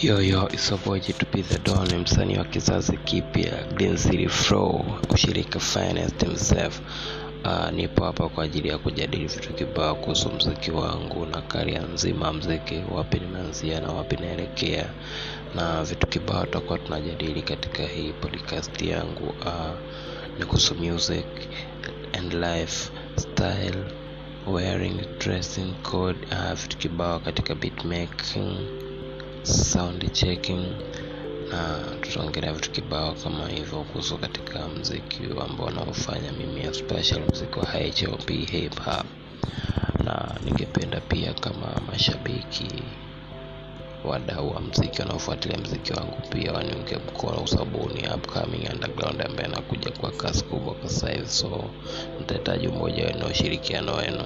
Yoyo Isoboji to Don ni msanii wa kizazi kipya Green ushirika himself. Uh, nipo hapa kwa ajili ya kujadili vitu kibao kuhusu mziki wangu na karia nzima mziki, wapi nimeanzia na wapi naelekea, na vitu kibao tutakuwa tunajadili katika hii podcast yangu. Uh, ni kuhusu music and life style, wearing, dressing code, uh, vitu kibao katika beatmaking sound checking na tutaongelea vitu kibao kama hivyo kuhusu katika mziki ambao naofanya mimi special mziki wa HOP hip hop, na ningependa pia kama mashabiki wadau wa mziki wanaofuatilia mziki wangu pia waniunge mkono kwa sababu ni upcoming underground ambaye anakuja kwa kasi kubwa kwa sasa so nitahitaji umoja wenu ushirikiano wenu.